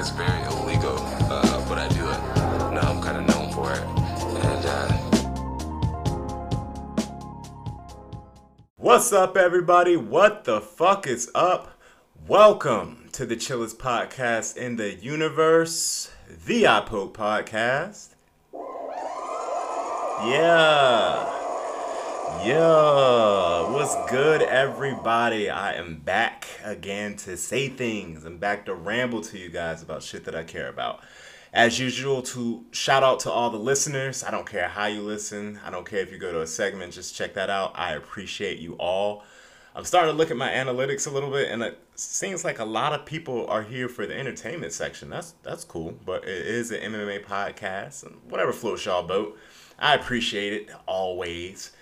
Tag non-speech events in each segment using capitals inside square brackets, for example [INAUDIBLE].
it's very illegal, uh, but I do it. Now I'm kind of known for it. And, uh, What's up, everybody? What the fuck is up? Welcome to the chillest podcast in the universe, the Eyepoke Podcast. Yeah. Yeah. What's good, everybody? I am back again to say things. I'm back to ramble to you guys about shit that I care about. As usual, to shout out to all the listeners. I don't care how you listen. I don't care if you go to a segment, just check that out. I appreciate you all. I'm starting to look at my analytics a little bit, and it seems like a lot of people are here for the entertainment section. That's that's cool, but it is an MMA podcast, and whatever floats y'all boat. I appreciate it always.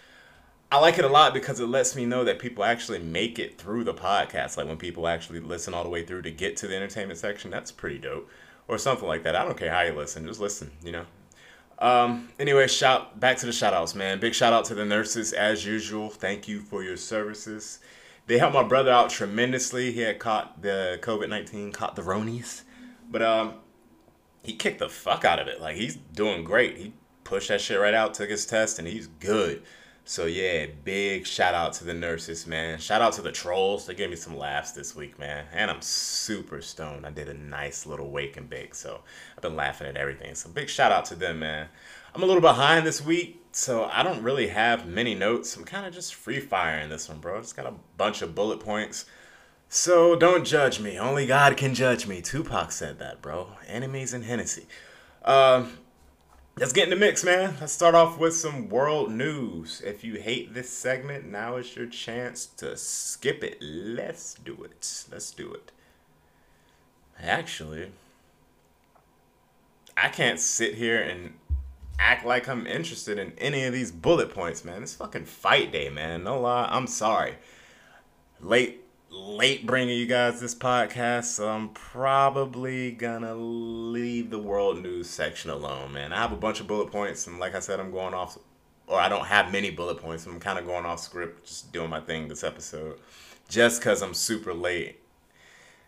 I like it a lot because it lets me know that people actually make it through the podcast. Like when people actually listen all the way through to get to the entertainment section, that's pretty dope. Or something like that. I don't care how you listen, just listen, you know. Um, anyway, shout back to the shout outs, man. Big shout out to the nurses as usual. Thank you for your services. They helped my brother out tremendously. He had caught the COVID nineteen, caught the Ronies. But um he kicked the fuck out of it. Like he's doing great. He pushed that shit right out, took his test, and he's good. So yeah, big shout out to the nurses, man. Shout out to the trolls. They gave me some laughs this week, man. And I'm super stoned. I did a nice little wake and bake, so I've been laughing at everything. So big shout out to them, man. I'm a little behind this week, so I don't really have many notes. I'm kind of just free firing this one, bro. Just got a bunch of bullet points. So don't judge me. Only God can judge me. Tupac said that, bro. Enemies and Hennessy. Um, let's get in the mix, man. Let's start off with some world news. If you hate this segment, now is your chance to skip it. Let's do it. Let's do it. Actually, I can't sit here and act like I'm interested in any of these bullet points, man. It's fucking fight day, man. No lie, I'm sorry. Late, late bringing you guys this podcast, so I'm probably gonna leave the world news section alone, man. I have a bunch of bullet points, and like I said, I'm going off, or I don't have many bullet points. I'm kind of going off script, just doing my thing this episode, just because I'm super late.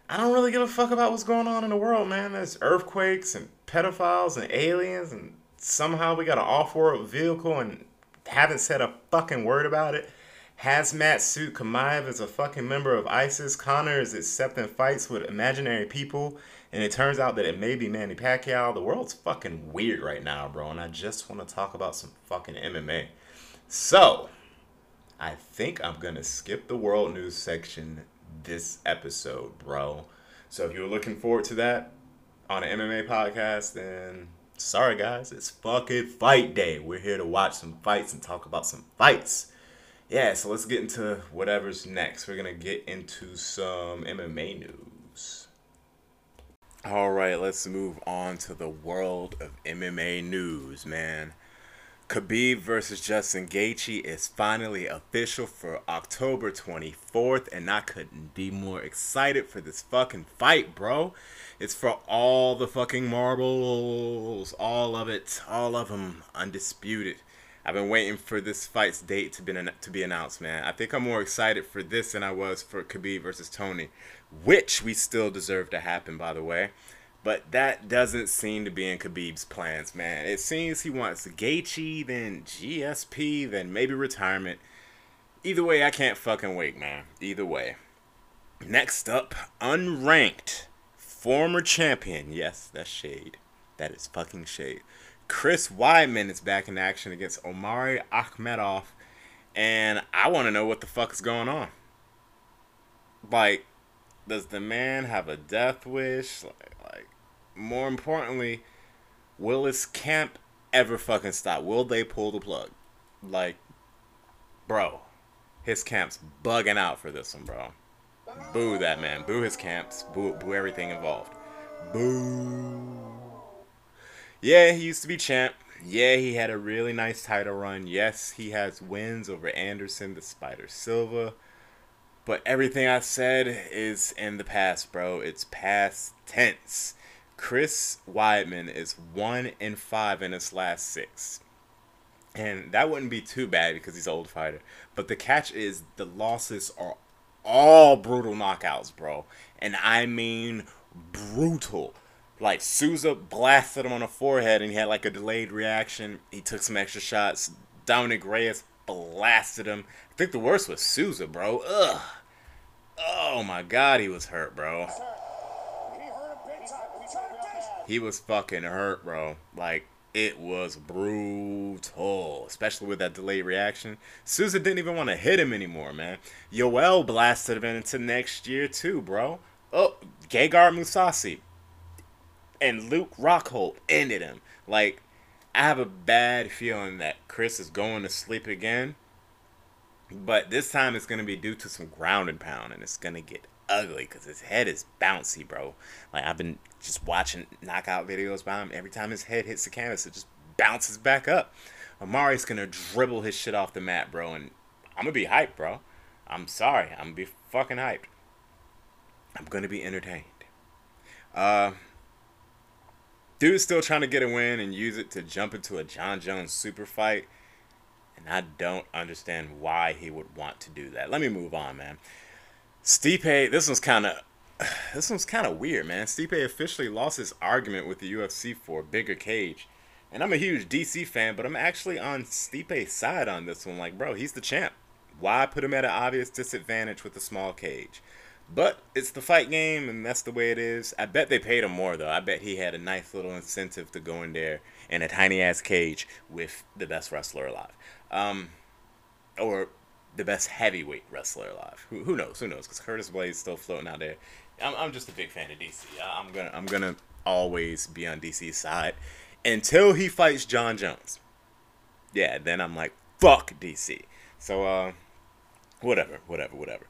I don't really give a fuck about what's going on in the world, man. There's earthquakes and pedophiles and aliens, and somehow we got an off-world vehicle and haven't said a fucking word about it. Khamzat Chimaev is a fucking member of ISIS. Conor is accepting fights with imaginary people, and it turns out that it may be Manny Pacquiao. The world's fucking weird right now, bro, and I just want to talk about some fucking MMA. So, I think I'm gonna skip the world news section this episode, bro. So if you're looking forward to that on an MMA podcast, then sorry guys, it's fucking fight day. We're here to watch some fights and talk about some fights. Yeah, so let's get into whatever's next. We're gonna get into some MMA news. All right, let's move on to the world of MMA news, man. Khabib versus Justin Gaethje is finally official for October 24th, and I couldn't be more excited for this fucking fight, bro. It's for all the fucking marbles, all of it, all of them, undisputed. I've been waiting for this fight's date to be to be announced, man. I think I'm more excited for this than I was for Khabib versus Tony, which we still deserve to happen, by the way. But that doesn't seem to be in Khabib's plans, man. It seems he wants Gaethje, then GSP, then maybe retirement. Either way, I can't fucking wait, man. Either way. Next up, unranked former champion. Yes, that's shade. That is fucking shade. Chris Weidman is back in action against Omari Akhmedov, and I want to know what the fuck is going on. Like, does the man have a death wish? Like, like, more importantly, will his camp ever fucking stop? Will they pull the plug? Like, bro, his camp's bugging out for this one, bro. Boo that man. Boo his camps. Boo, boo everything involved. Boo. Yeah, he used to be champ. Yeah, he had a really nice title run. Yes, he has wins over Anderson, the Spider Silva. But everything I said is in the past, bro. It's past tense. Chris Weidman is one in five in his last six. And that wouldn't be too bad because he's an old fighter. But the catch is the losses are all brutal knockouts, bro. And I mean brutal. Like Souza blasted him on the forehead and he had like a delayed reaction. He took some extra shots. Dominick Reyes blasted him. I think the worst was Souza, bro. Ugh. Oh my god, he was hurt, bro. He was fucking hurt, bro. Like it was brutal, especially with that delayed reaction. Souza didn't even want to hit him anymore, man. Yoel blasted him into next year too, bro. Oh, Gegard Mousasi and Luke Rockhold ended him. Like, I have a bad feeling that Chris is going to sleep again. But this time it's going to be due to some ground and pound, and it's going to get ugly because his head is bouncy, bro. Like, I've been just watching knockout videos by him. Every time his head hits the canvas, it just bounces back up. Omari's going to dribble his shit off the mat, bro, and I'm going to be hyped, bro. I'm sorry. I'm going to be fucking hyped. I'm going to be entertained. Uh, Dude's still trying to get a win and use it to jump into a Jon Jones super fight. And I don't understand why he would want to do that. Let me move on, man. Stipe, this one's kind of [SIGHS] this one's kind of weird, man. Stipe officially lost his argument with the UFC for a bigger cage. And I'm a huge DC fan, but I'm actually on Stipe's side on this one. Like, bro, he's the champ. Why put him at an obvious disadvantage with a small cage? But it's the fight game, and that's the way it is. I bet they paid him more, though. I bet he had a nice little incentive to go in there in a tiny ass cage with the best wrestler alive. Um, or the best heavyweight wrestler alive. Who, who knows? Who knows? Because Curtis Blaydes still floating out there. I'm, I'm just a big fan of DC. I'm gonna I'm gonna always be on DC's side until he fights Jon Jones. Yeah, then I'm like fuck DC. So uh, whatever, whatever, whatever.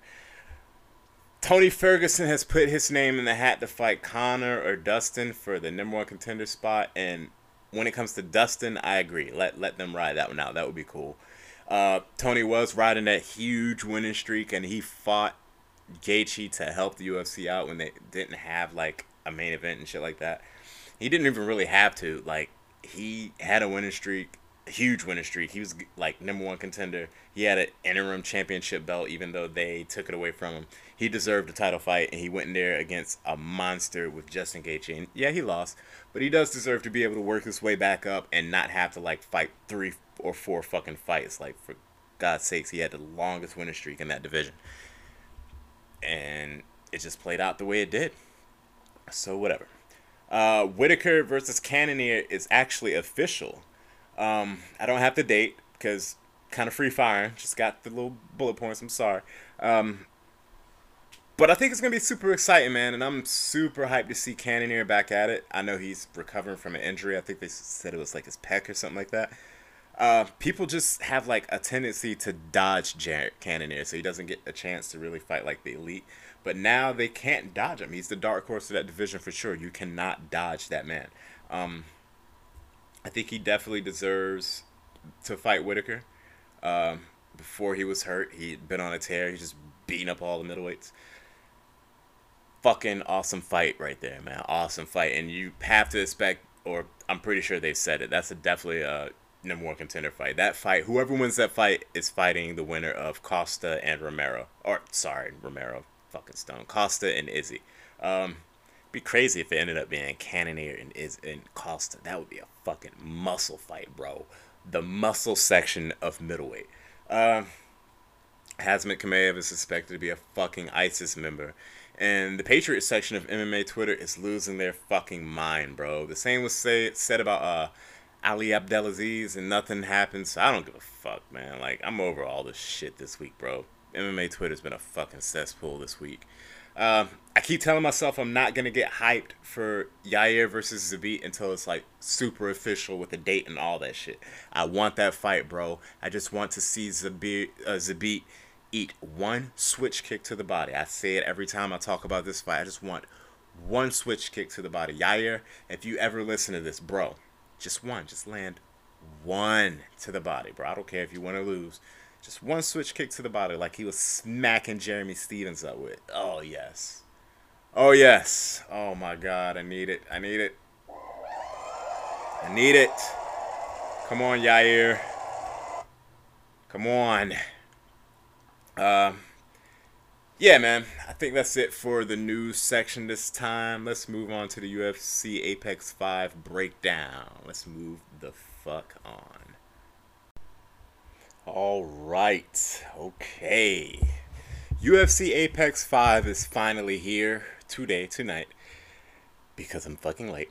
Tony Ferguson has put his name in the hat to fight Conor or Dustin for the number one contender spot. And when it comes to Dustin, I agree. Let let them ride that one out. That would be cool. Uh, Tony was riding that huge winning streak, and he fought Gaethje to help the UFC out when they didn't have like a main event and shit like that. He didn't even really have to. Like he had a winning streak huge winning streak. He was like number one contender. He had an interim championship belt, even though they took it away from him. He deserved a title fight, and he went in there against a monster with Justin Gaethje. And yeah, he lost, but he does deserve to be able to work his way back up and not have to like fight three or four fucking fights. Like for God's sakes, he had the longest winning streak in that division, and it just played out the way it did. So whatever. Uh, Whittaker versus Cannonier is actually official. Um, I don't have the date because kind of free firing. Just got the little bullet points. I'm sorry. Um, but I think it's gonna be super exciting, man, and I'm super hyped to see Cannonier back at it. I know he's recovering from an injury. I think they said it was like his pec or something like that. Uh, people just have like a tendency to dodge Cannonier, so he doesn't get a chance to really fight like the elite. But now they can't dodge him. He's the dark horse of that division for sure. You cannot dodge that man. Um, I think he definitely deserves to fight Whittaker. Um, before he was hurt, he'd been on a tear. He's just beating up all the middleweights. Fucking awesome fight right there, man. Awesome fight, and you have to expect, or I'm pretty sure they've said it. That's a definitely a number one contender fight. That fight, whoever wins that fight is fighting the winner of Costa and Romero, or sorry, Romero, fucking Stone, Costa and Izzy. Um, be crazy if it ended up being Cannonier and is in Costa. That would be a fucking muscle fight, bro. The muscle section of middleweight. Uh, Khamzat Chimaev is suspected to be a fucking ISIS member. And the Patriot section of MMA Twitter is losing their fucking mind, bro. The same was say, said about uh, Ali Abdelaziz, and nothing happened. So I don't give a fuck, man. Like, I'm over all this shit this week, bro. MMA Twitter's been a fucking cesspool this week. Uh, I keep telling myself I'm not gonna get hyped for Yair versus Zabit until it's like super official with a date and all that shit. I want that fight, bro. I just want to see Zabit, uh, Zabit eat one switch kick to the body. I say it every time I talk about this fight. I just want one switch kick to the body. Yair, if you ever listen to this, bro, just one, just land one to the body, bro. I don't care if you want to lose. Just one switch kick to the body, like he was smacking Jeremy Stephens up with. Oh, yes. Oh, yes. Oh, my God. I need it. I need it. I need it. Come on, Yair. Come on. Uh, yeah, man, I think that's it for the news section this time. Let's move on to the UFC Apex 5 breakdown. Let's move the fuck on. All right. Okay. UFC Apex 5 is finally here today, tonight, because I'm fucking late.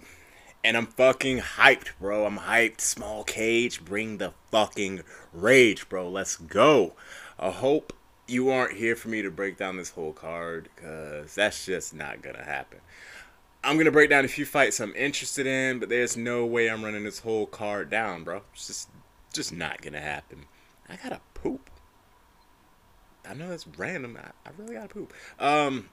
And I'm fucking hyped, bro. I'm hyped. Small cage, bring the fucking rage, bro. Let's go. I hope you aren't here for me to break down this whole card, because that's just not going to happen. I'm going to break down a few fights I'm interested in, but there's no way I'm running this whole card down, bro. It's just, just not going to happen. I gotta poop. I know that's random. I, I really gotta poop. Um,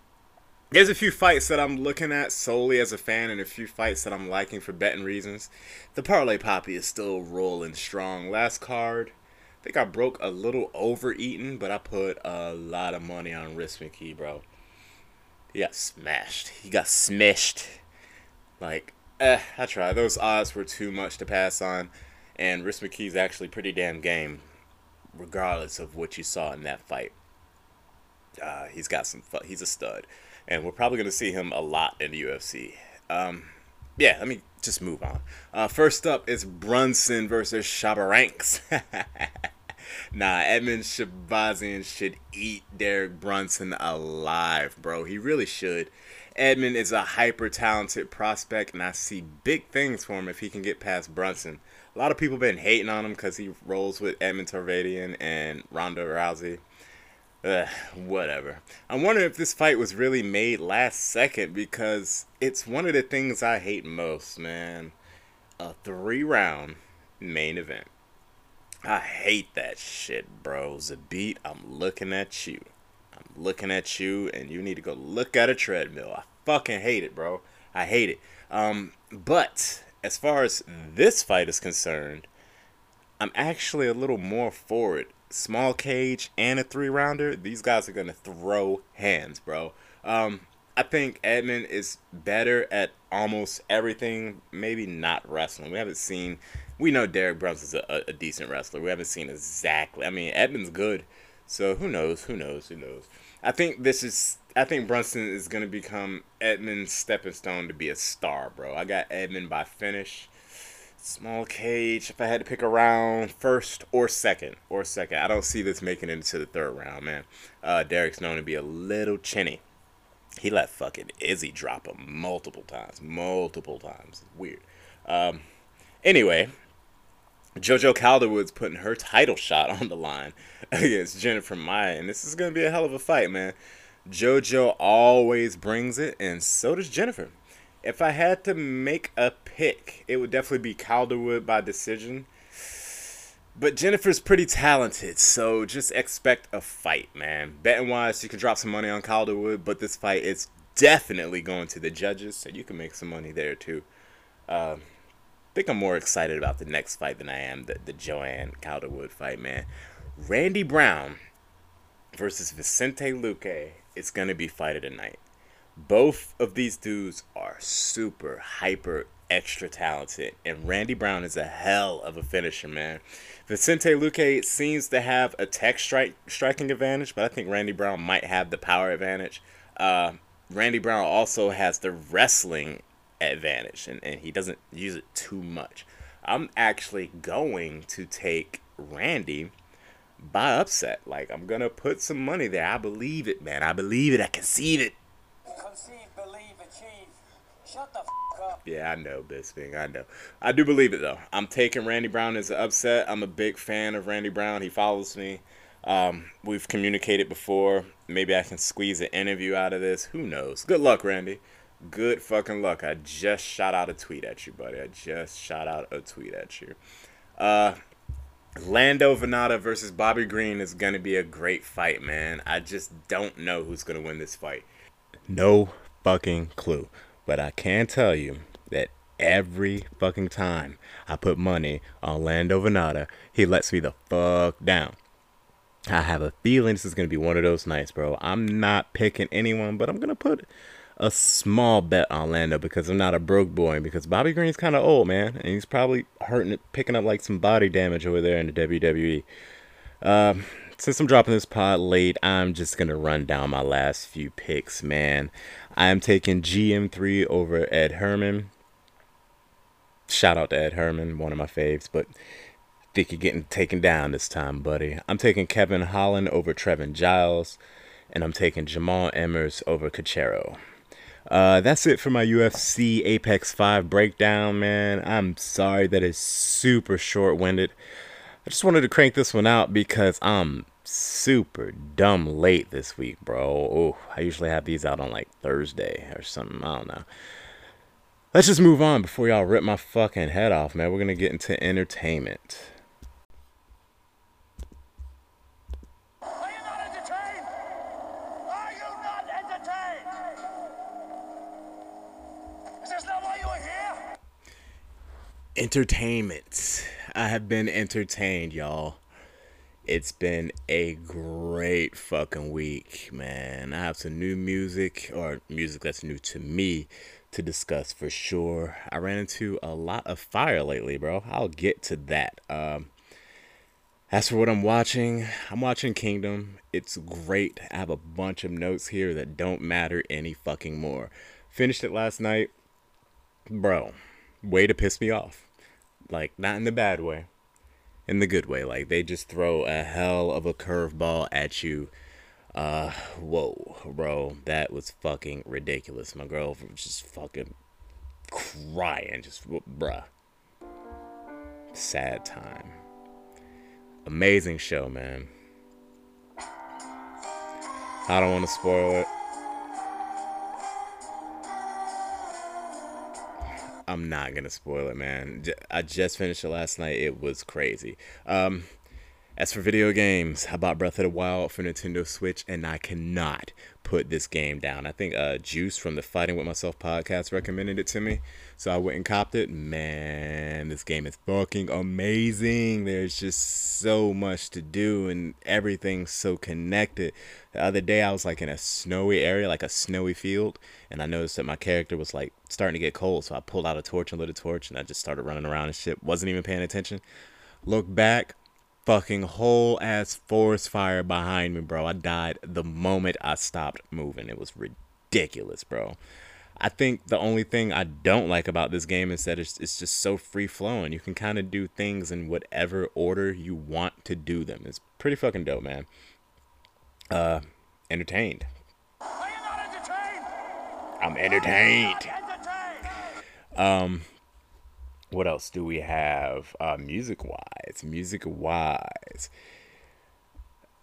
there's a few fights that I'm looking at solely as a fan, and a few fights that I'm liking for betting reasons. The parlay poppy is still rolling strong. Last card, I think I broke a little overeaten, but I put a lot of money on Rhys McKee, bro. He got smashed. He got smashed. Like, eh, I tried. Those odds were too much to pass on, and Rhys McKee's actually pretty damn game regardless of what you saw in that fight. Uh, he's got some. He's a stud, and we're probably going to see him a lot in the UFC. Um, yeah, let me just move on. Uh, first up is Brunson versus Shabaranks. [LAUGHS] nah, Edmund Shahbazyan should eat Derek Brunson alive, bro. He really should. Edmund is a hyper talented prospect, and I see big things for him if he can get past Brunson. A lot of people been hating on him because he rolls with Edmond Tarverdyan and Ronda Rousey. Ugh, whatever. I'm wondering if this fight was really made last second because it's one of the things I hate most, man. A three round main event. I hate that shit, bro. Zabit, I'm looking at you. I'm looking at you, and you need to go look at a treadmill. I fucking hate it, bro. I hate it. Um, but as far as this fight is concerned, I'm actually a little more for it. Small cage and a three rounder, these guys are gonna throw hands, bro. Um, I think Edmund is better at almost everything. Maybe not wrestling. We haven't seen. We know Derek Brunson's a, a decent wrestler. We haven't seen exactly. I mean, Edmund's good. So who knows? Who knows? Who knows? I think this is. I think Brunson is gonna become Edmund's stepping stone to be a star, bro. I got Edmund by finish. Small cage. If I had to pick a round, first or second, or second, I don't see this making it into the third round, man. Uh, Derek's known to be a little chinny. He let fucking Izzy drop him multiple times, multiple times. Weird. Um, anyway, JoJo Calderwood's putting her title shot on the line [LAUGHS] against Jennifer Maia, and this is gonna be a hell of a fight, man. JoJo always brings it, and so does Jennifer. If I had to make a pick, it would definitely be Calderwood by decision. But Jennifer's pretty talented, so just expect a fight, man. Betting wise, you can drop some money on Calderwood, but this fight is definitely going to the judges, so you can make some money there too. Uh, I think I'm more excited about the next fight than I am the, the Joanne Calderwood fight, man. Randy Brown versus Vicente Luque is going to be fight of the night. Both of these dudes are super, hyper, extra talented, and Randy Brown is a hell of a finisher, man. Vicente Luque seems to have a tech strike striking advantage, but I think Randy Brown might have the power advantage. Uh, Randy Brown also has the wrestling advantage, and, and he doesn't use it too much. I'm actually going to take Randy by upset. Like, I'm to put some money there. I believe it, man. I believe it. I conceive it. Conceive, believe, achieve. Shut the f up. Yeah, I know, Bisping. I know. I do believe it though. I'm taking Randy Brown as an upset. I'm a big fan of Randy Brown. He follows me. Um, we've communicated before. Maybe I can squeeze an interview out of this. Who knows? Good luck, Randy. Good fucking luck. I just shot out a tweet at you, buddy. I just shot out a tweet at you. Uh, Lando Vannata versus Bobby Green is gonna be a great fight, man. I just don't know who's gonna win this fight. No fucking clue. But I can tell you that every fucking time I put money on Lando Vannata, he lets me the fuck down. I have a feeling this is gonna be one of those nights, bro. I'm not picking anyone, but I'm gonna put a small bet on Lando because I'm not a broke boy because Bobby Green's kind of old, man, and he's probably hurting, picking up like some body damage over there in the WWE. Um, since I'm dropping this pod late, I'm just gonna run down my last few picks, man. I am taking GM3 over Ed Herman. Shout out to Ed Herman, one of my faves, but think you're getting taken down this time, buddy. I'm taking Kevin Holland over Trevin Giles, and I'm taking Jamall Emmers over Cachero. Uh, that's it for my UFC Apex 5 breakdown, man. I'm sorry that it's super short winded. I just wanted to crank this one out because I'm super dumb late this week, bro. Oh, I usually have these out on like Thursday or something. I don't know. Let's just move on before y'all rip my fucking head off, man. We're gonna get into entertainment. Entertainment. I have been entertained, y'all. It's been a great fucking week, man. I have some new music, or music that's new to me, to discuss for sure. I ran into a lot of fire lately, bro. I'll get to that. Um, as for what I'm watching, I'm watching Kingdom. It's great. I have a bunch of notes here that don't matter any fucking more. Finished it last night. Bro, way to piss me off. Like, not in the bad way, in the good way. Like, they just throw a hell of a curveball at you. Uh, whoa, bro, that was fucking ridiculous. My girl was just fucking crying. Just, bruh. Sad time. Amazing show, man. I don't want to spoil it. I'm not gonna spoil it, man. I just finished it last night. It was crazy. Um, as for video games, I bought Breath of the Wild for Nintendo Switch, and I cannot put this game down. I think uh, Juice from the Fighting with Myself podcast recommended it to me, so I went and copped it. Man, this game is fucking amazing. There's just so much to do, and everything's so connected. The other day, I was like in a snowy area, like a snowy field, and I noticed that my character was like starting to get cold, so I pulled out a torch and lit a torch, and I just started running around and shit. Wasn't even paying attention. Look back, fucking whole ass forest fire behind me, bro. I died the moment I stopped moving. It was ridiculous, bro. I think the only thing I don't like about this game is that it's, it's just so free flowing. You can kind of do things in whatever order you want to do them. It's pretty fucking dope, man. Uh, entertained. Are you not entertained? I'm entertained. Entertained. What else do we have uh music wise music wise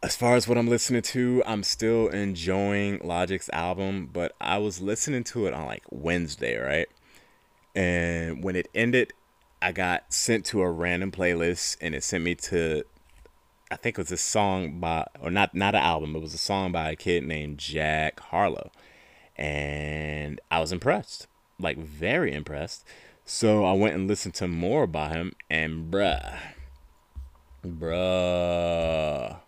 as far as what i'm listening to i'm still enjoying logic's album but i was listening to it on like wednesday right? And when it ended i got sent to a random playlist and it sent me to i think it was a song by or not not an album it was a song by a kid named jack harlow. And i was impressed like very impressed so I went and listened to more about him, and bruh, bruh,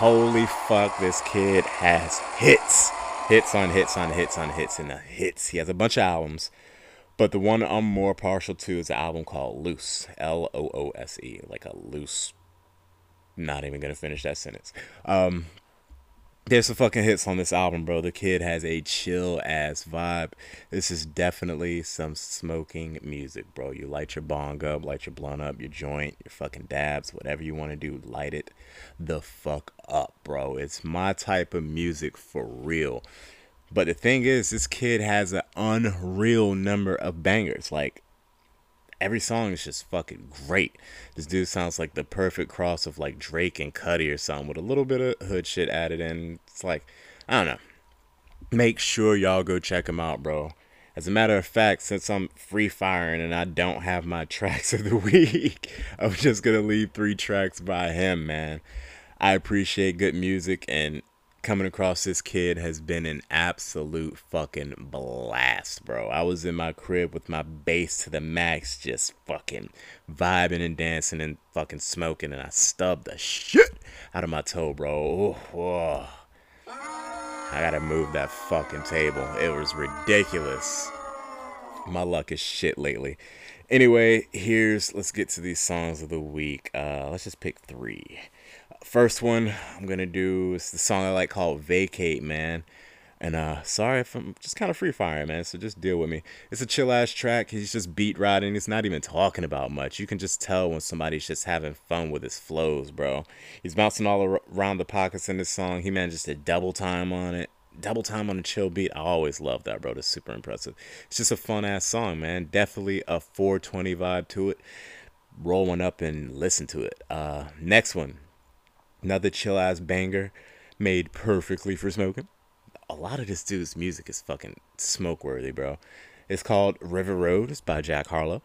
holy fuck, this kid has hits, hits on hits on hits on hits and hits. He has a bunch of albums, but the one I'm more partial to is an album called Loose, L O O S E, like a loose. Not even gonna finish that sentence. Um, there's some fucking hits on this album, bro. The kid has a chill ass vibe. This is definitely some smoking music, bro. You light your bong up, light your blunt up, your joint, your fucking dabs, whatever you want to do, light it the fuck up, bro. It's my type of music for real. But the thing is, this kid has an unreal number of bangers. Like, every song is just fucking great. This dude sounds like the perfect cross of like Drake and Cudi or something with a little bit of hood shit added in. It's like, I don't know. Make sure y'all go check him out, bro. As a matter of fact, since I'm free firing and I don't have my [LAUGHS] tracks of the week, I'm just gonna leave three tracks by him, man. I appreciate good music and coming across this kid has been an absolute fucking blast, bro. I was in my crib with my bass to the max, just fucking vibing and dancing and fucking smoking, and I stubbed the shit out of my toe, bro. Oh. I gotta move that fucking table. It was ridiculous. My luck is shit lately. Anyway, here's let's get to these songs of the week. Uh, let's just pick three. First one I'm gonna do is the song I like called "Vacate," man. And uh, sorry if I'm just kind of free firing, man. So just deal with me. It's a chill ass track. He's just beat riding. He's not even talking about much. You can just tell when somebody's just having fun with his flows, bro. He's bouncing all around the pockets in this song. He manages to double time on it. Double time on a chill beat. I always love that, bro. That's super impressive. It's just a fun ass song, man. Definitely a 420 vibe to it. Roll one up and listen to it. Uh, next one, another chill ass banger, made perfectly for smoking a lot of this dude's music is fucking smoke worthy, bro. It's called River Road. It's by Jack Harlow.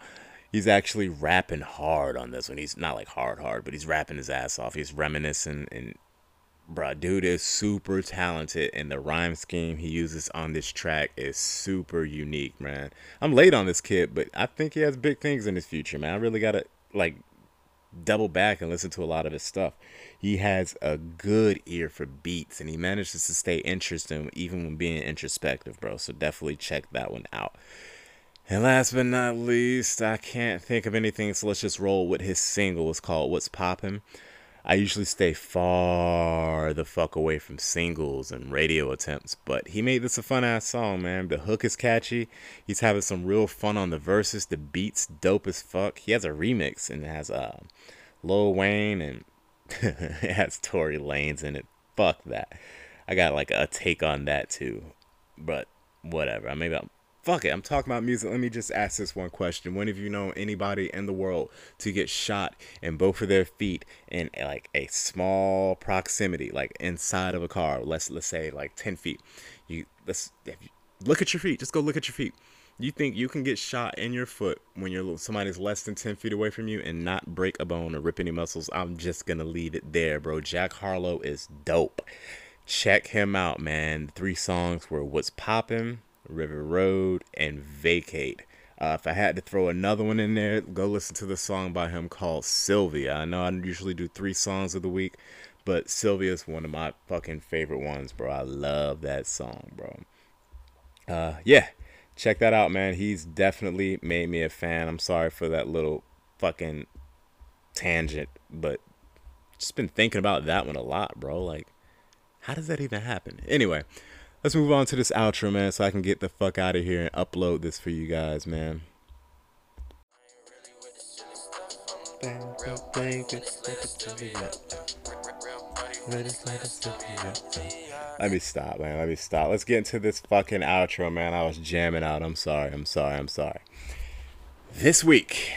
He's actually rapping hard on this one. He's not like hard, hard, but he's rapping his ass off. He's reminiscing and, bro, dude is super talented, and the rhyme scheme he uses on this track is super unique, man. I'm late on this kid, but I think he has big things in his future, man. I really gotta like double back and listen to a lot of his stuff. He has a good ear for beats and he manages to stay interesting even when being introspective, bro. So definitely check that one out. And last but not least, I can't think of anything, so let's just roll with his single. It's called What's Poppin'. I usually stay far the fuck away from singles and radio attempts, but he made this a fun ass song, man. The hook is catchy. He's having some real fun on the verses. The beat's dope as fuck. He has a remix and it has uh, Lil Wayne and [LAUGHS] it has Tory Lanez in it. Fuck that. I got like a take on that too, but whatever. Maybe I'm fuck it, I'm talking about music. Let me just ask this one question. When have you known anybody in the world to get shot in both of their feet in like a small proximity, like inside of a car? Let's let's say like ten feet. You let's you, look at your feet. Just go look at your feet. You think you can get shot in your foot when you're somebody's less than 10 feet away from you and not break a bone or rip any muscles? I'm just gonna leave it there, bro. Jack Harlow is dope. Check him out, man. Three songs were What's Poppin', River Road, and Vacate. Uh, if I had to throw another one in there, go listen to the song by him called Sylvia. I know I usually do three songs of the week, but Sylvia is one of my fucking favorite ones, bro. I love that song, bro. Uh, yeah, check that out, man. He's definitely made me a fan. I'm sorry for that little fucking tangent, but just been thinking about that one a lot, bro. Like, how does that even happen? Anyway, let's move on to this outro, man, so I can get the fuck out of here and upload this for you guys, man. Let me stop, man. Let me stop. Let's get into this fucking outro, man. I was jamming out. I'm sorry. I'm sorry. I'm sorry. This week,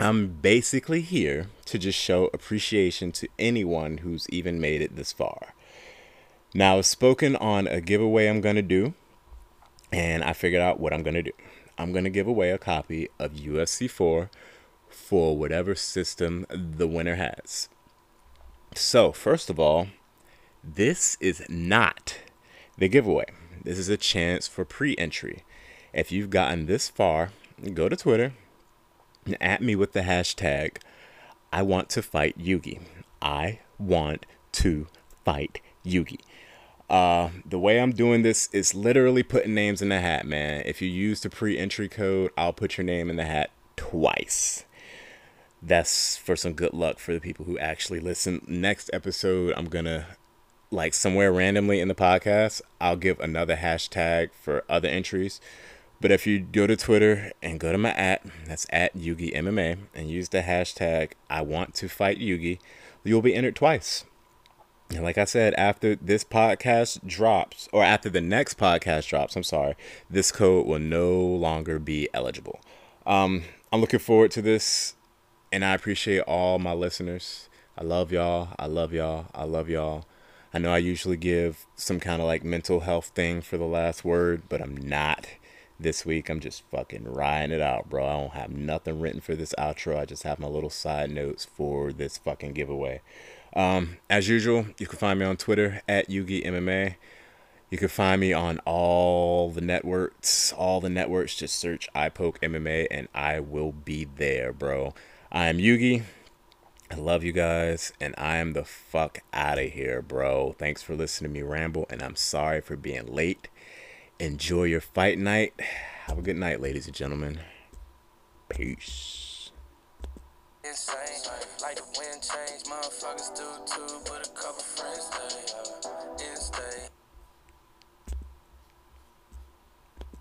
I'm basically here to just show appreciation to anyone who's even made it this far. Now, I've spoken on a giveaway I'm going to do, and I figured out what I'm going to do. I'm going to give away a copy of UFC 4 for whatever system the winner has. So, first of all, this is not the giveaway. This is a chance for pre entry. If you've gotten this far, go to Twitter and at me with the hashtag I want to fight Yugi. I want to fight Yugi. Uh, the way I'm doing this is literally putting names in the hat, man. If you use the pre entry code, I'll put your name in the hat twice. That's for some good luck for the people who actually listen. Next episode, I'm gonna like somewhere randomly in the podcast, I'll give another hashtag for other entries. But if you go to Twitter and go to my at, that's at Yugi MMA, and use the hashtag I want to fight Yugi, you'll be entered twice. And like I said, after this podcast drops, or after the next podcast drops, I'm sorry, this code will no longer be eligible. Um, I'm looking forward to this, and I appreciate all my listeners. I love y'all. I love y'all. I love y'all. I know I usually give some kind of like mental health thing for the last word, but I'm not this week. I'm just fucking riding it out, bro. I don't have nothing written for this outro. I just have my little side notes for this fucking giveaway. Um, as usual, you can find me on Twitter at Yugi MMA. You can find me on all the networks. All the networks, just search Eyepoke MMA and I will be there, bro. I am Yugi. I love you guys, and I am the fuck out of here, bro. Thanks for listening to me ramble, and I'm sorry for being late. Enjoy your fight night. Have a good night, ladies and gentlemen. Peace insane. Like the wind change, motherfuckers do too, but a couple friends stay. In stay.